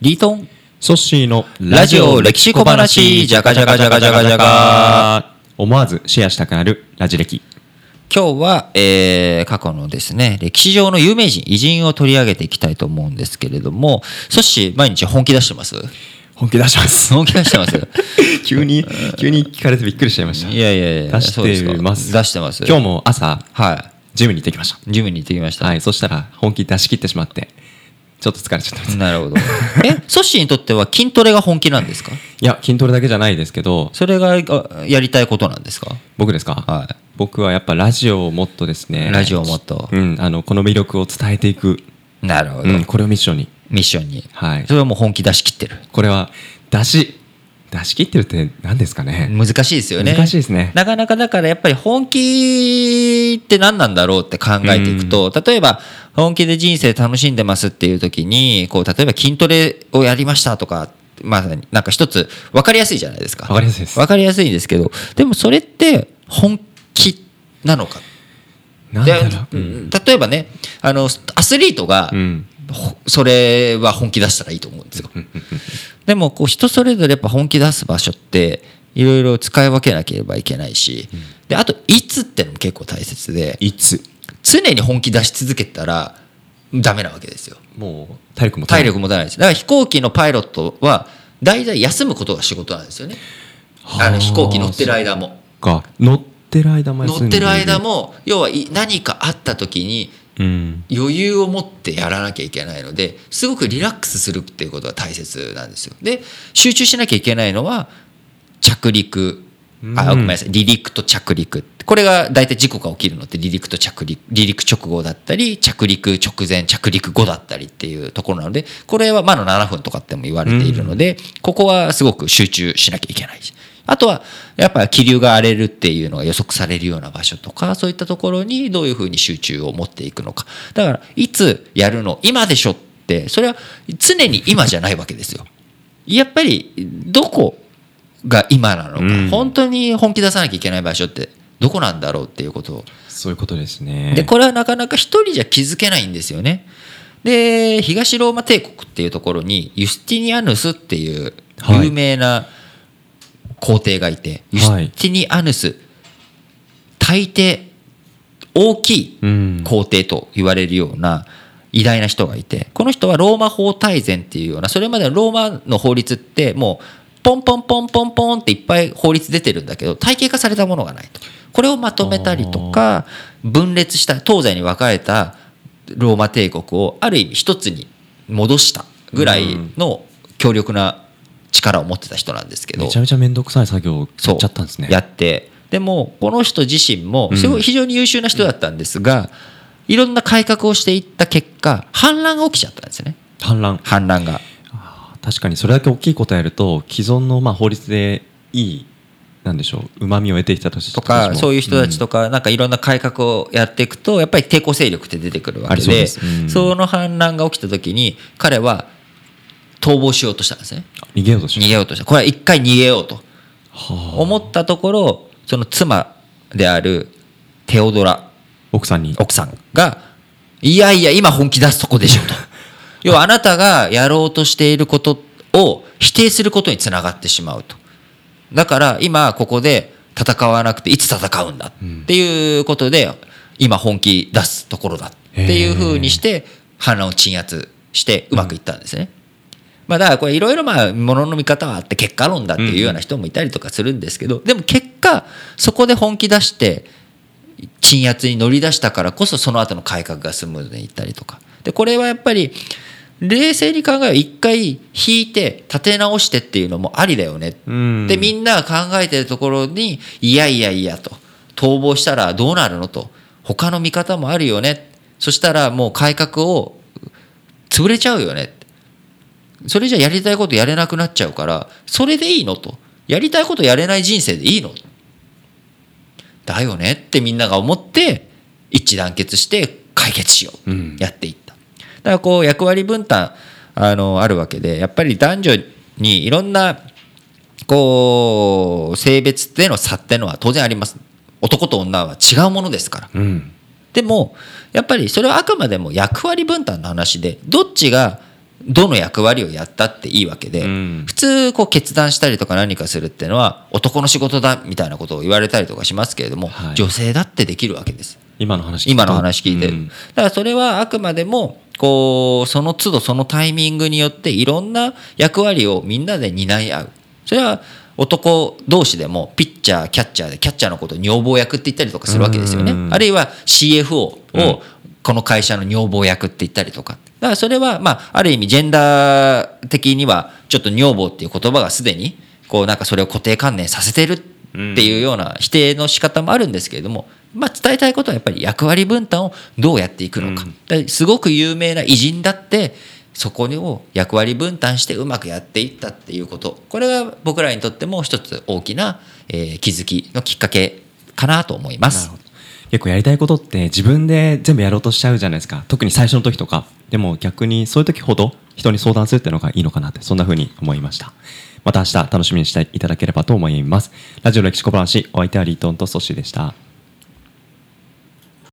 リートン。ソッシーのラジオ歴史小話。じゃかじゃかじゃかじゃかじゃか思わずシェアしたくなるラジ歴。今日は、えー過去のですね歴史上の有名人偉人を取り上げていきたいと思うんですけれどもソッシー毎日本気出してます？本気出します。本気出してます？急に急に聞かれてびっくりしちゃいました。いやいやいや出してます。出してます。今日も朝はジムに行ってきましいジムに行ってきました、た。はいそしたら本気出し切ってしまってちょっと疲れちゃった。なるほど。えソッシーにとっては筋トレが本気なんですか？いや筋トレだけじゃないですけどそれがあやりたいことなんですか？僕ですか？は僕はやっぱラジオをもっとですね。ラジオをもっと。うんあのこの魅力を伝えていく、いなるほど、うん、これをミッションに。ミッションに。はい。それはもう本気出し切ってる。これは出し出し切ってるって何ですかね？難しいですよね。難しいですね。なかなかだからやっぱり本気って何なんだろうって考えていくと、例えば本気で人生楽しんでますっていう時にこう例えば筋トレをやりましたとかまあなんか一つ分かりやすいじゃないですか。わかりやすいです。分かりやすいんですけどでもそれって本気なのか？でなんだろう、うん。例えばねあのアスリートが、うん。ほそれは本気出したらいいと思うんですよ。でもこう人それぞれやっぱ本気出す場所っていろいろ使い分けなければいけないし、であといつってのも結構大切でいつ常に本気出し続けたらダメなわけですよ。もう体力も体力もたないです。だから飛行機のパイロットは大体休むことが仕事なんですよね。あの飛行機乗ってる間も。か乗ってる間も乗ってる間も要はい何かあった時にうん余裕を持ってやらなきゃいけないのですごくリラックスするっていうことが大切なんですよ。で集中しなきゃいけないのは着陸あうん。ごめんなさい。離陸と着陸これが大体事故が起きるのって離陸と着陸離陸直後だったり着陸直前着陸後だったりっていうところなのでこれはまだ7分とかっても言われているので、ここはすごく集中しなきゃいけないし。あとはやっぱ気流が荒れるっていうのが予測されるような場所とかそういったところにどういうふうに集中を持っていくのか。だからいつやるの今でしょってそれは常に今じゃないわけですよ。やっぱりどこが今なのか、うん。本当に本気出さなきゃいけない場所ってどこなんだろうっていうこと。をそういうことですね。でこれはなかなか一人じゃ気づけないんですよね。で東ローマ帝国っていうところにユスティニアヌスっていうはい。有名な皇帝がいて、ユスティニアヌス大抵大きいうん。皇帝と言われるような偉大な人がいてこの人はローマ法大全っていうようなそれまでのローマの法律ってもうポンポンポンポンポンっていっぱい法律出てるんだけど体系化されたものがないと。これをまとめたりとか分裂した東西に分かれたローマ帝国をある意味一つに戻したぐらいの強力な力を持ってた人なんですけどめちゃめちゃ面倒くさい作業をやっちゃったんですね。やってでもこの人自身もすごい非常に優秀な人だったんですが、いろんな改革をしていった結果反乱が起きちゃったんですね。反乱。反乱が確かにそれだけ大きいことやると既存のまあ法律でいいなんでしょう旨味を得てきたとしとかそういう人たちととかなんかいろんな改革をやっていくとやっぱり抵抗勢力って出てくるわけありそうん。その反乱が起きた時に彼は逃亡しようとしたんですね。逃げようとし逃げようとした。これは一回逃げようと。はあ。思ったところその妻であるテオドラ。奥さんに。奥さんが、いやいや、今本気出すとこでしょと。要はあなたがやろうとしていることを否定することにつながってしまうと。だから今ここで戦わなくていつ戦うんだっていうことで、今本気出すところだっていうふうにして反乱を鎮圧してうまくいったんですね。まあだからこれいろいろまあものの見方はあって結果論だっていうような人もいたりとかするんですけどでも結果そこで本気出して鎮圧に乗り出したからこそその後の改革がスムーズにいったりとかでこれはやっぱり冷静に考え一回引いて立て直してっていうのもありだよね。うん。でみんなが考えてるところにいやいやいやと逃亡したらどうなるのと。他の見方もあるよね。そしたらもう改革を潰れちゃうよね。それじゃやりたいことやれなくなっちゃうからそれでいいのと。やりたいことやれない人生でいいの。だよねってみんなが思って一致団結して解決しよう、うん。やっていった。だからこう役割分担あのあるわけでやっぱり男女にいろんなこう性別での差っていうのは当然あります。男と女は違うものですから。うん。でもやっぱりそれはあくまでも役割分担の話でどっちがどの役割をやったっていいわけで、うん。普通こう決断したりとか何かするっていうのは男の仕事だみたいなことを言われたりとかしますけれども、はい。女性だってできるわけです。今の話今の話聞いて。る、うん。だからそれはあくまでもこうその都度そのタイミングによっていろんな役割をみんなで担い合う。それは男同士でもピッチャーキャッチャーでキャッチャーのことを女房役って言ったりとかするわけですよね。うん。あるいは CFO をうん。この会社の女房役って言ったりとか。だからそれはまあある意味ジェンダー的にはちょっと女房っていう言葉がすでにこうなんかそれを固定観念させてるっていうような否定の仕方もあるんですけれども、まあ、伝えたいことはやっぱり役割分担をどうやっていくのか,、うん。すごく有名な偉人だってそこを役割分担してうまくやっていったっていうこと。これが僕らにとっても一つ大きな、えー気づきのきっかけかなと思います。結構やりたいことって自分で全部やろうとしちゃうじゃないですか。特に最初の時とか。でも逆にそういう時ほど人に相談するっていうのがいいのかなってそんな風に思いました。また明日楽しみにしていただければと思います。ラジオ歴史小話お相手はリートンとソッシーでした